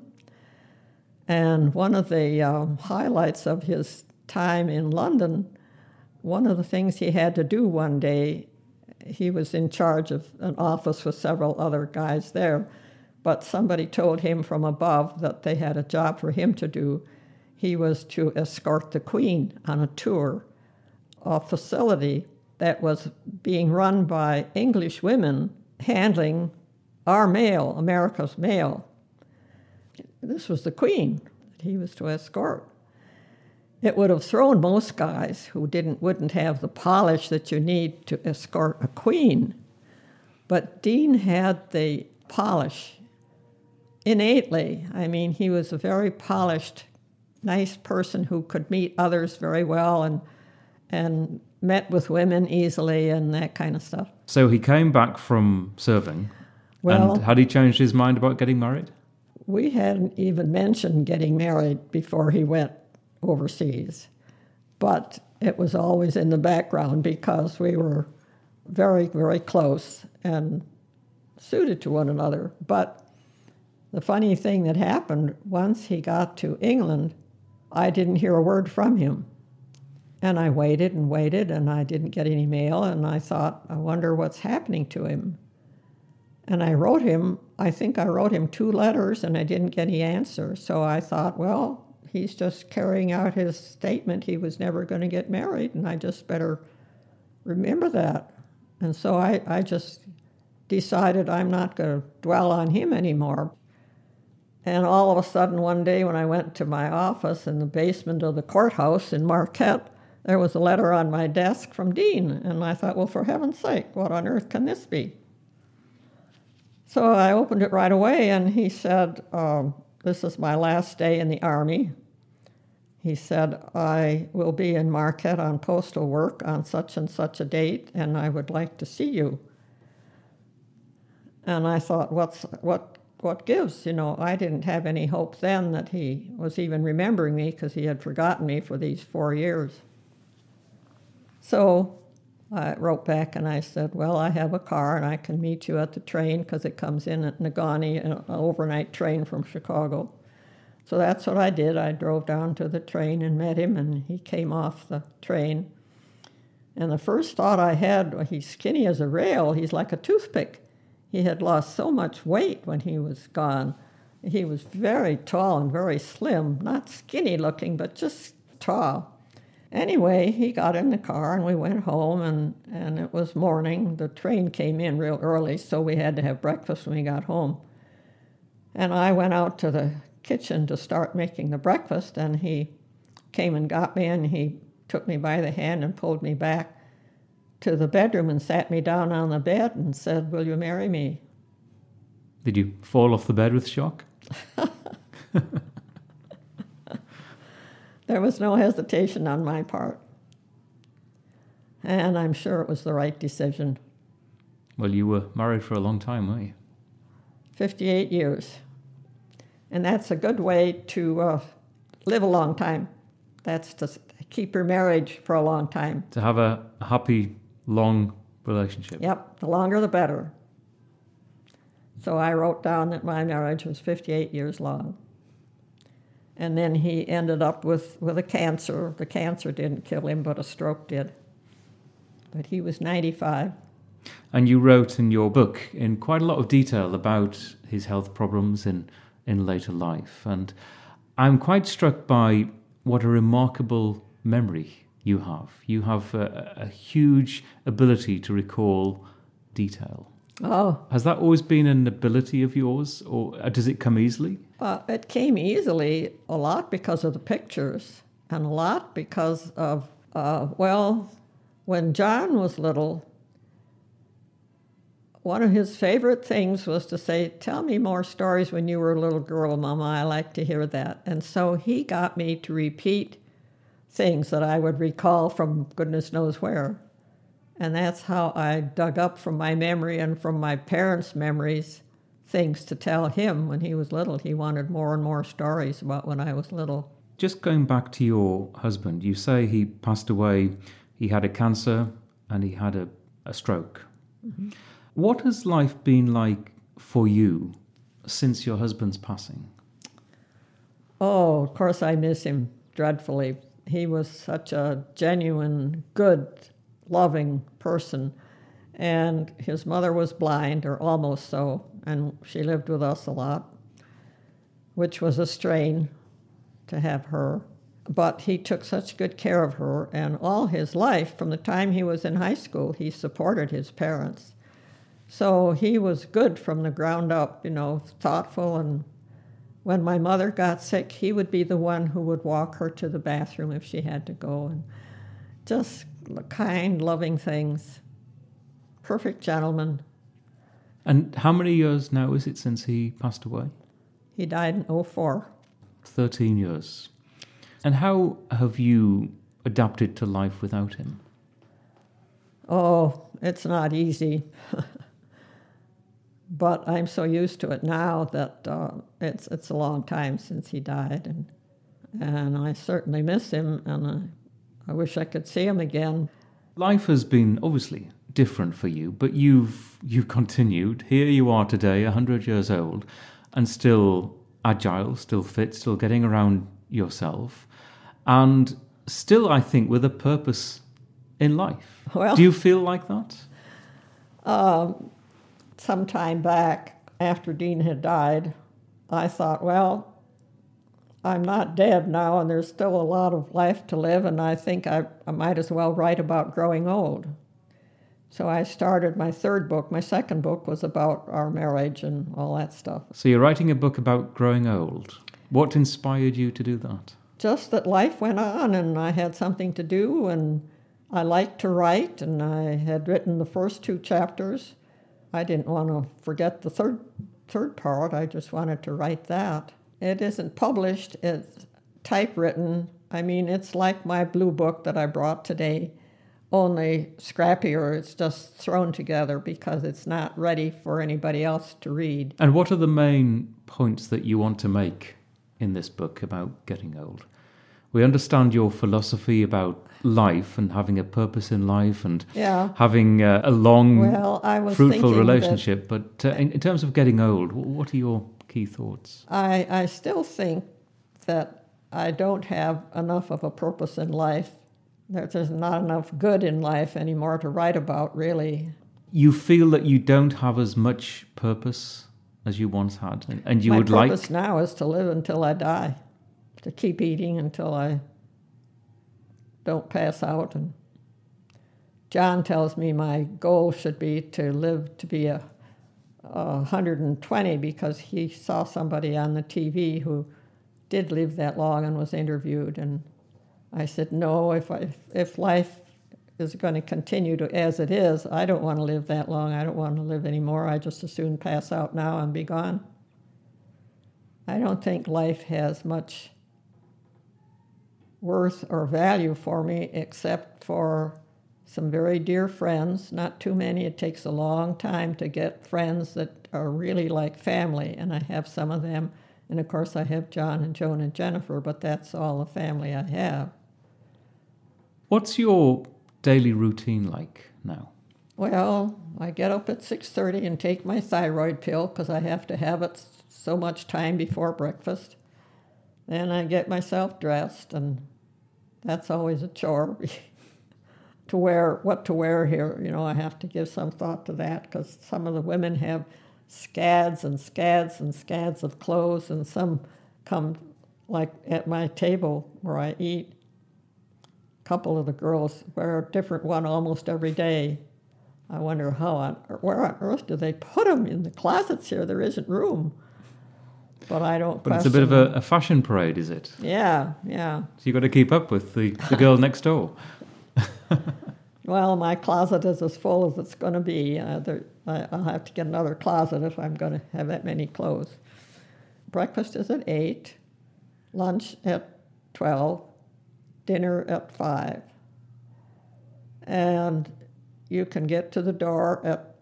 And one of the um, highlights of his time in London, one of the things he had to do one day, he was in charge of an office with several other guys there but somebody told him from above that they had a job for him to do. He was to escort the Queen on a tour, a facility that was being run by English women handling our mail, America's mail. This was the Queen that he was to escort. It would have thrown most guys who didn't wouldn't have the polish that you need to escort a queen. But Dean had the polish innately. I mean, he was a very polished, nice person who could meet others very well and and met with women easily and that kind of stuff. So he came back from serving. Well, and had he changed his mind about getting married? We hadn't even mentioned getting married before he went overseas. But it was always in the background because we were very, very close and suited to one another. But the funny thing that happened, once he got to England, I didn't hear a word from him. And I waited and waited, and I didn't get any mail, and I thought, I wonder what's happening to him. And I wrote him, I think I wrote him two letters, and I didn't get any answer. So I thought, well, he's just carrying out his statement he was never going to get married, and I just better remember that. And so I, I just decided I'm not going to dwell on him anymore. And all of a sudden, one day when I went to my office in the basement of the courthouse in Marquette, there was a letter on my desk from Dean. And I thought, well, for heaven's sake, what on earth can this be? So I opened it right away, and he said, um, This is my last day in the Army. He said, I will be in Marquette on postal work on such and such a date, and I would like to see you. And I thought, What's, what what gives? You know, I didn't have any hope then that he was even remembering me because he had forgotten me for these four years. So I wrote back and I said, Well, I have a car and I can meet you at the train because it comes in at Negaunee, an overnight train from Chicago. So that's what I did. I drove down to the train and met him, and he came off the train. And the first thought I had, well, he's skinny as a rail, he's like a toothpick. He had lost so much weight when he was gone. He was very tall and very slim, not skinny looking, but just tall. Anyway, he got in the car and we went home, and, and it was morning. The train came in real early, so we had to have breakfast when we got home. And I went out to the kitchen to start making the breakfast, and he came and got me, and he took me by the hand and pulled me back to the bedroom and sat me down on the bed and said, Will you marry me? Did you fall off the bed with shock? there was no hesitation on my part. And I'm sure it was the right decision. Well, you were married for a long time, weren't you? 58 years. And that's a good way to uh, live a long time. That's to keep your marriage for a long time. To have a happy long relationship. Yep, the longer the better. So I wrote down that my marriage was 58 years long. And then he ended up with, with a cancer. The cancer didn't kill him, but a stroke did. But he was 95. And you wrote in your book in quite a lot of detail about his health problems in, in later life. And I'm quite struck by what a remarkable memory you have. You have a, a huge ability to recall detail. Oh, Has that always been an ability of yours, or does it come easily? uh, it came easily a lot because of the pictures, and a lot because of, uh, well, when John was little, one of his favorite things was to say, Tell me more stories when you were a little girl, Mama. I like to hear that. And so he got me to repeat things that I would recall from goodness knows where. And that's how I dug up from my memory and from my parents' memories things to tell him when he was little. He wanted more and more stories about when I was little. Just going back to your husband, you say he passed away, he had a cancer, and he had a, a stroke. Mm-hmm. What has life been like for you since your husband's passing? Oh, of course, I miss him dreadfully. He was such a genuine, good, loving person. And his mother was blind, or almost so, and she lived with us a lot, which was a strain to have her. But he took such good care of her, and all his life, from the time he was in high school, he supported his parents. So he was good from the ground up, you know, thoughtful and when my mother got sick, he would be the one who would walk her to the bathroom if she had to go, and just kind, loving things. Perfect gentleman. And how many years now is it since he passed away? He died in 04. 13 years. And how have you adapted to life without him? Oh, it's not easy. but I'm so used to it now that uh, it's it's a long time since he died, and and I certainly miss him, and I, I wish I could see him again. Life has been obviously different for you, but you've you've continued. Here you are today, 100 years old, and still agile, still fit, still getting around yourself, and still, I think, with a purpose in life. Well- Do you feel like that? Some time back after Dean had died, I thought, well, I'm not dead now, and there's still a lot of life to live, and I think I, I might as well write about growing old. So I started my third book. My second book was about our marriage and all that stuff. So you're writing a book about growing old. What inspired you to do that? Just that life went on, and I had something to do, and I liked to write, and I had written the first two chapters. I didn't want to forget the third third part. I just wanted to write that. It isn't published. It's typewritten. I mean, it's like my blue book that I brought today, only scrappier. It's just thrown together because it's not ready for anybody else to read. And what are the main points that you want to make in this book about getting old? We understand your philosophy about life and having a purpose in life and Yeah. having uh, a long, Well, fruitful relationship. But uh, in, in terms of getting old, what are your key thoughts? I, I still think that I don't have enough of a purpose in life. That there's not enough good in life anymore to write about, really. You feel that you don't have as much purpose as you once had, and, and you My would like. My purpose now is to live until I die, to keep eating until I don't pass out. And John tells me my goal should be to live to be a, a 120 because he saw somebody on the TV who did live that long and was interviewed. And I said, no, if, I, if life is going to continue to as it is, I don't want to live that long. I don't want to live anymore. I just as soon pass out now and be gone. I don't think life has much worth or value for me except for some very dear friends, not too many. It takes a long time to get friends that are really like family, and I have some of them. And of course, I have John and Joan and Jennifer, but that's all the family I have. What's your daily routine like now? Well, I get up at 6:30 and take my thyroid pill because I have to have it so much time before breakfast. Then I get myself dressed, and that's always a chore. to wear what to wear here. You know, I have to give some thought to that because some of the women have scads and scads and scads of clothes, and some come like at my table where I eat. A couple of the girls wear a different one almost every day. I wonder how on where on earth do they put them in the closets here? There isn't room. But I don't. But it's a bit of a, a, fashion parade, is it? Yeah, yeah. So you've got to keep up with the, the girl next door. well, my closet is as full as it's going to be. Uh, there, I, will have to get another closet if I'm going to have that many clothes. Breakfast is at 8, lunch at 12, dinner at 5. And you can get to the door at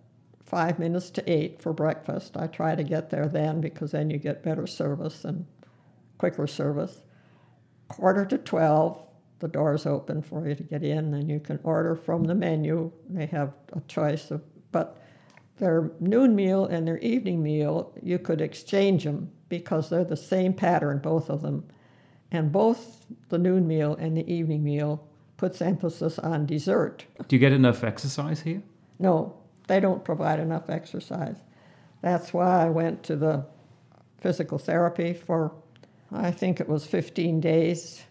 five minutes to eight for breakfast. I try to get there then because then you get better service and quicker service. Quarter to 12, the doors open for you to get in, and you can order from the menu. They have a choice of, but their noon meal and their evening meal, you could exchange them because they're the same pattern, both of them. And both the noon meal and the evening meal puts emphasis on dessert. Do you get enough exercise here? No, they don't provide enough exercise. That's why I went to the physical therapy for, I think it was 15 days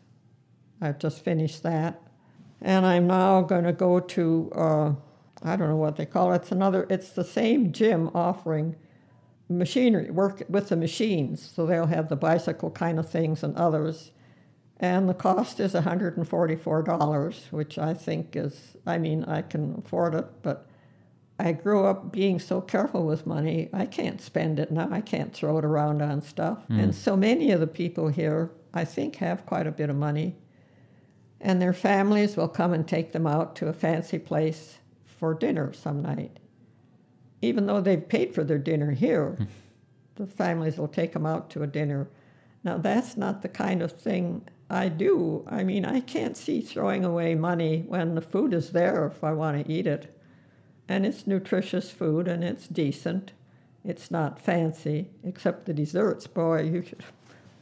I've just finished that. And I'm now going to go to, uh, I don't know what they call it. It's another, it's the same gym offering machinery, work with the machines. So they'll have the bicycle kind of things and others. And the cost is $144, which I think is, I mean, I can afford it, but I grew up being so careful with money, I can't spend it now. I can't throw it around on stuff. Mm. And so many of the people here, I think, have quite a bit of money and their families will come and take them out to a fancy place for dinner some night. Even though they've paid for their dinner here, hmm. the families will take them out to a dinner. Now, that's not the kind of thing I do. I mean, I can't see throwing away money when the food is there if I want to eat it. And it's nutritious food and it's decent. It's not fancy, except the desserts. Boy, you should,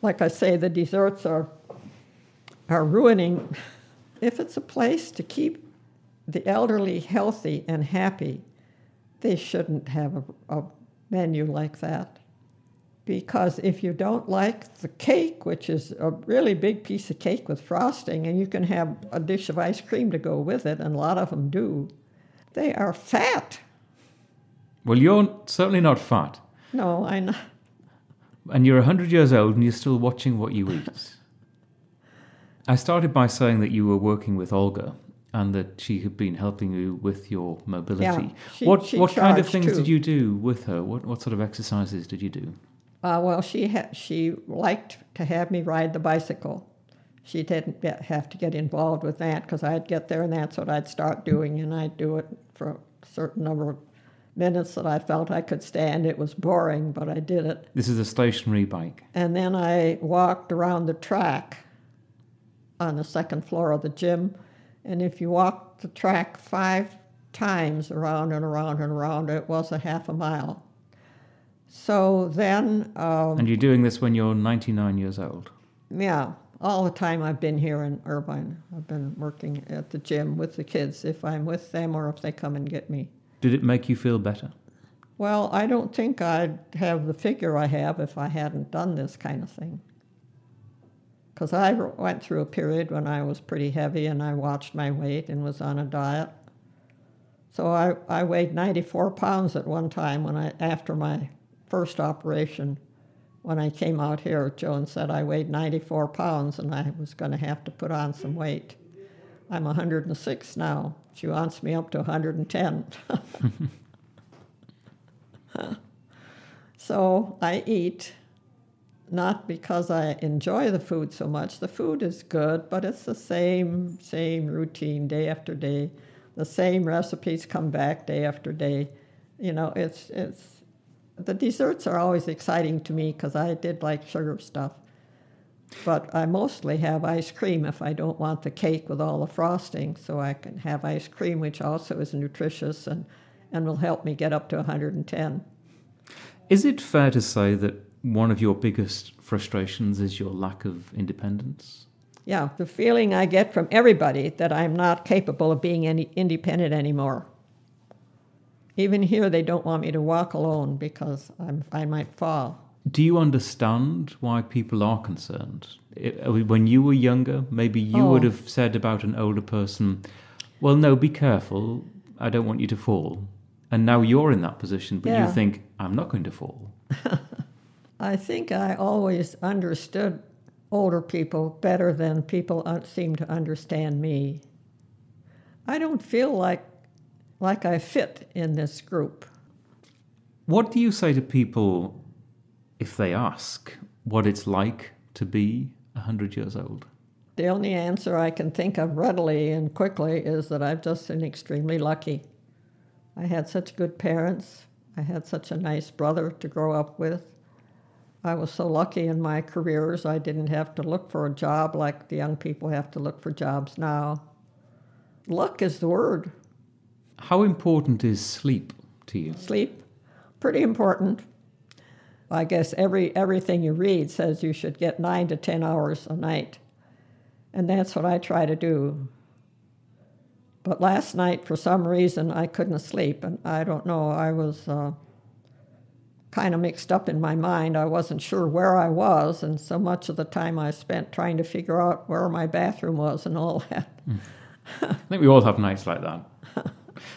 like I say, the desserts are are ruining. If it's a place to keep the elderly healthy and happy, they shouldn't have a, a menu like that. Because if you don't like the cake, which is a really big piece of cake with frosting, and you can have a dish of ice cream to go with it, and a lot of them do, they are fat. Well, you're certainly not fat. No, I know. And you're 100 years old and you're still watching what you eat. I started by saying that you were working with Olga and that she had been helping you with your mobility. Yeah, she, what she what kind of things too. did you do with her? What what sort of exercises did you do? Uh, well, she ha- she liked to have me ride the bicycle. She didn't get, have to get involved with that because I'd get there and that's what I'd start doing, and I'd do it for a certain number of minutes that I felt I could stand. It was boring, but I did it. This is a stationary bike. And then I walked around the track on the second floor of the gym. And if you walk the track five times around and around and around, it was a half a mile. So then. Um, and you're doing this when you're 99 years old? Yeah, all the time I've been here in Irvine. I've been working at the gym with the kids if I'm with them or if they come and get me. Did it make you feel better? Well, I don't think I'd have the figure I have if I hadn't done this kind of thing because I went through a period when I was pretty heavy and I watched my weight and was on a diet. So I, I weighed 94 pounds at one time when I after my first operation. When I came out here, Joan said I weighed 94 pounds and I was going to have to put on some weight. I'm 106 now. She wants me up to 110. so I eat not because I enjoy the food so much. The food is good, but it's the same same routine day after day. The same recipes come back day after day. You know, it's it's the desserts are always exciting to me because I did like sugar stuff. But I mostly have ice cream if I don't want the cake with all the frosting, so I can have ice cream, which also is nutritious and, and will help me get up to 110. Is it fair to say that one of your biggest frustrations is your lack of independence? Yeah, the feeling I get from everybody that I'm not capable of being any independent anymore. Even here, they don't want me to walk alone because I'm, I might fall. Do you understand why people are concerned? Uh, when you were younger, maybe you Oh. would have said about an older person, well, no, be careful. I don't want you to fall. And now you're in that position, but Yeah. you think, I'm not going to fall. I think I always understood older people better than people un- seem to understand me. I don't feel like like I fit in this group. What do you say to people if they ask what it's like to be 100 years old? The only answer I can think of readily and quickly is that I've just been extremely lucky. I had such good parents. I had such a nice brother to grow up with. I was so lucky in my careers, I didn't have to look for a job like the young people have to look for jobs now. Luck is the word. How important is sleep to you? Sleep, pretty important. I guess every everything you read says you should get nine to ten hours a night, and that's what I try to do. But last night, for some reason, I couldn't sleep, and I don't know. I was uh, kind of mixed up in my mind. I wasn't sure where I was, and so much of the time I spent trying to figure out where my bathroom was and all that. I think we all have nights like that.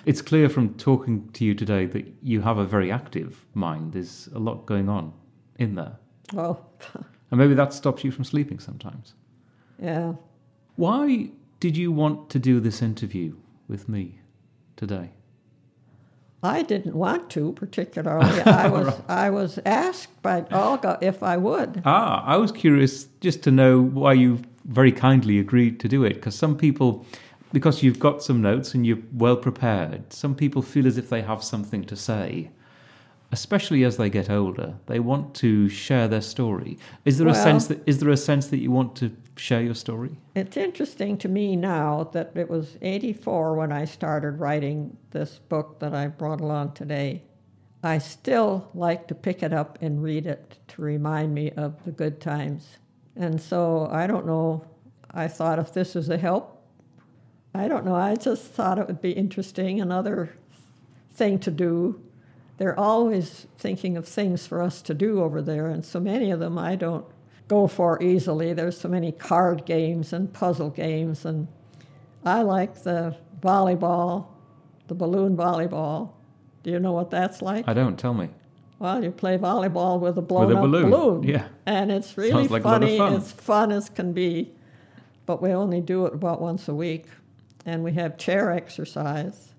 It's clear from talking to you today that you have a very active mind. There's a lot going on in there. Well, And maybe that stops you from sleeping sometimes. yeah. Why did you want to do this interview with me today? I didn't want to particularly. I was I was asked by Olga if I would. Ah, I was curious just to know why you very kindly agreed to do it. Because some people, because you've got some notes and you're well prepared, some people feel as if they have something to say. Especially as they get older, they want to share their story. Is there a sense that is there a sense that you want to share your story? It's interesting to me now that it was 84 when I started writing this book that I brought along today. I still like to pick it up and read it to remind me of the good times. And so I don't know, I thought if this is a help, I don't know, I just thought it would be interesting, another thing to do. They're always thinking of things for us to do over there, and so many of them I don't go for easily. There's so many card games and puzzle games, and I like the volleyball, the balloon volleyball. Do you know what that's like? I don't. Tell me. Well, you play volleyball with a blown With a up balloon, yeah. And it's really like a lot of funny. fun. It's fun as can be, but we only do it about once a week. And we have chair exercise.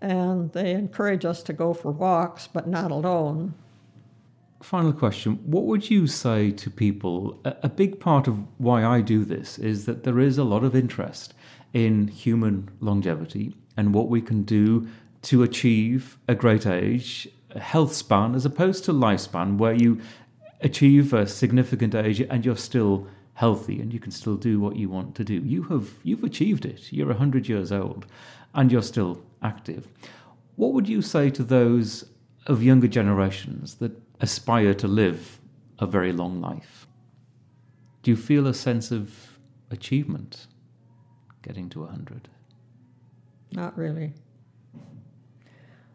And they encourage us to go for walks, but not alone. Final question. What would you say to people? A, big part of why I do this is that there is a lot of interest in human longevity and what we can do to achieve a great age, a health span, as opposed to lifespan, where you achieve a significant age and you're still healthy and you can still do what you want to do. You have you've achieved it. You're 100 years old and you're still active. What would you say to those of younger generations that aspire to live a very long life? Do you feel a sense of achievement getting to 100? Not really.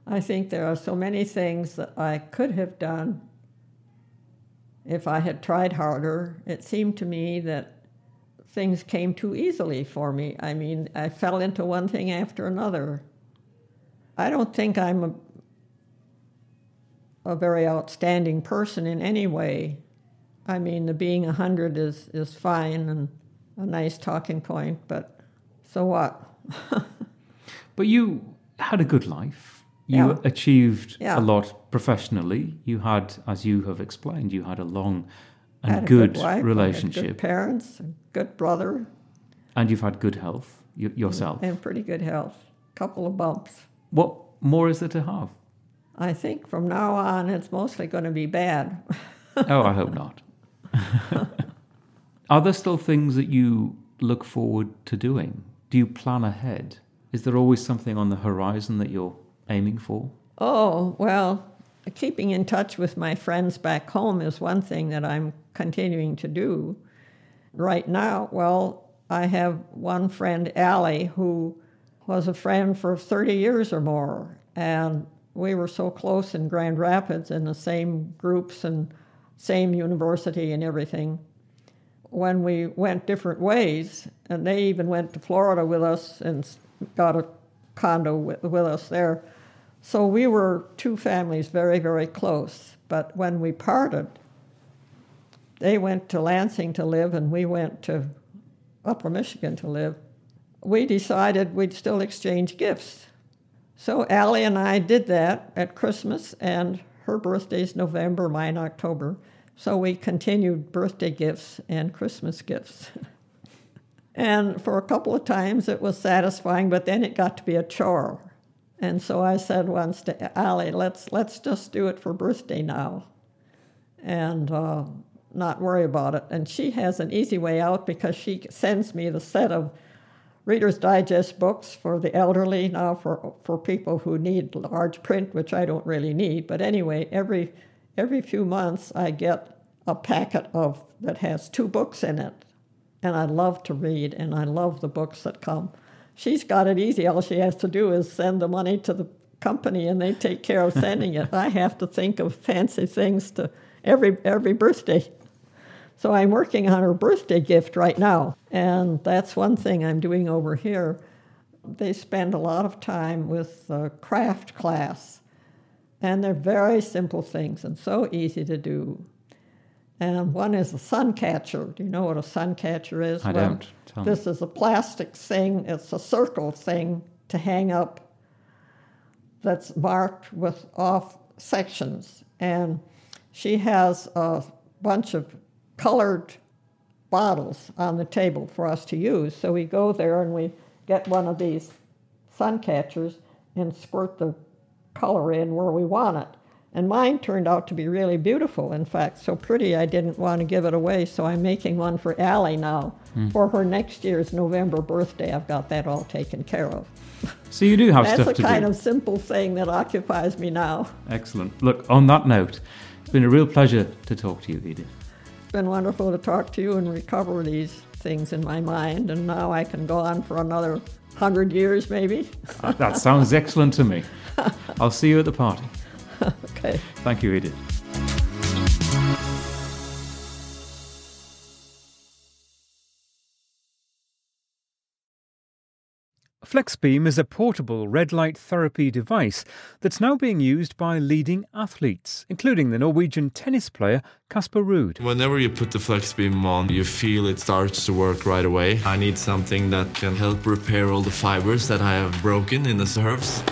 I think there are so many things that I could have done if I had tried harder. It seemed to me that things came too easily for me. I mean, I fell into one thing after another. I don't think I'm a, a very outstanding person in any way. I mean, the being 100 is, is fine and a nice talking point, but so what? But you had a good life. You Yeah. achieved Yeah. a lot professionally. You had, as you have explained, you had a long and had a good, wife, relationship, good parents, good brother, and you've had good health yourself. and pretty good health. Couple of bumps. What more is there to have? I think from now on it's mostly going to be bad. oh, I hope not. Are there still things that you look forward to doing? Do you plan ahead? Is there always something on the horizon that you're aiming for? oh, well, keeping in touch with my friends back home is one thing that I'm continuing to do. Right now, well, I have one friend, Allie, who was a friend for 30 years or more. And we were so close in Grand Rapids in the same groups and same university and everything. When we went different ways, and they even went to Florida with us and got a condo with, with us there. So we were two families very, very close. But when we parted, they went to Lansing to live, and we went to Upper Michigan to live. We decided we'd still exchange gifts. So Allie and I did that at Christmas, and her birthday's November, mine October. So we continued birthday gifts and Christmas gifts. and for a couple of times it was satisfying, but then it got to be a chore. And so I said once to Allie, let's, let's just do it for birthday now and uh, not worry about it. And she has an easy way out because she sends me the set of Reader's Digest books for the elderly now for, for people who need large print, which I don't really need. But anyway, every, every few months I get a packet of that has two books in it. And I love to read, and I love the books that come. She's got it easy. All she has to do is send the money to the company, and they take care of sending it. I have to think of fancy things to every every birthday. So I'm working on her birthday gift right now, and that's one thing I'm doing over here. They spend a lot of time with the craft class, and they're very simple things and so easy to do. And one is a sun catcher. Do you know what a sun catcher is? I well, don't. Tell this me. is a plastic thing, it's a circle thing to hang up that's marked with off sections. And she has a bunch of colored bottles on the table for us to use. So we go there and we get one of these sun catchers and squirt the color in where we want it. And mine turned out to be really beautiful, in fact, so pretty I didn't want to give it away, so I'm making one for Allie now mm. for her next year's November birthday. I've got that all taken care of. So you do have That's stuff to do. That's a kind of simple thing that occupies me now. Excellent. Look, on that note, it's been a real pleasure to talk to you, Edith. It's been wonderful to talk to you and recover these things in my mind, and now I can go on for another hundred years, maybe. that sounds excellent to me. I'll see you at the party. okay. Thank you, Edith. FlexBeam is a portable red light therapy device that's now being used by leading athletes, including the Norwegian tennis player Casper Ruud. Whenever you put the FlexBeam on, you feel it starts to work right away. I need something that can help repair all the fibers that I have broken in the nerves.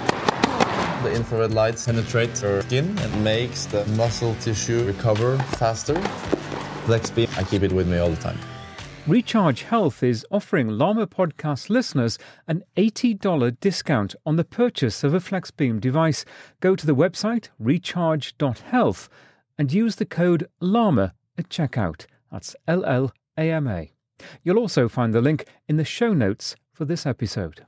The infrared lights penetrate your skin and makes the muscle tissue recover faster. FlexBeam, I keep it with me all the time. Recharge Health is offering Llama Podcast listeners an $80 discount on the purchase of a FlexBeam device. Go to the website recharge.health and use the code LLAMA at checkout. That's L L A M A. You'll also find the link in the show notes for this episode.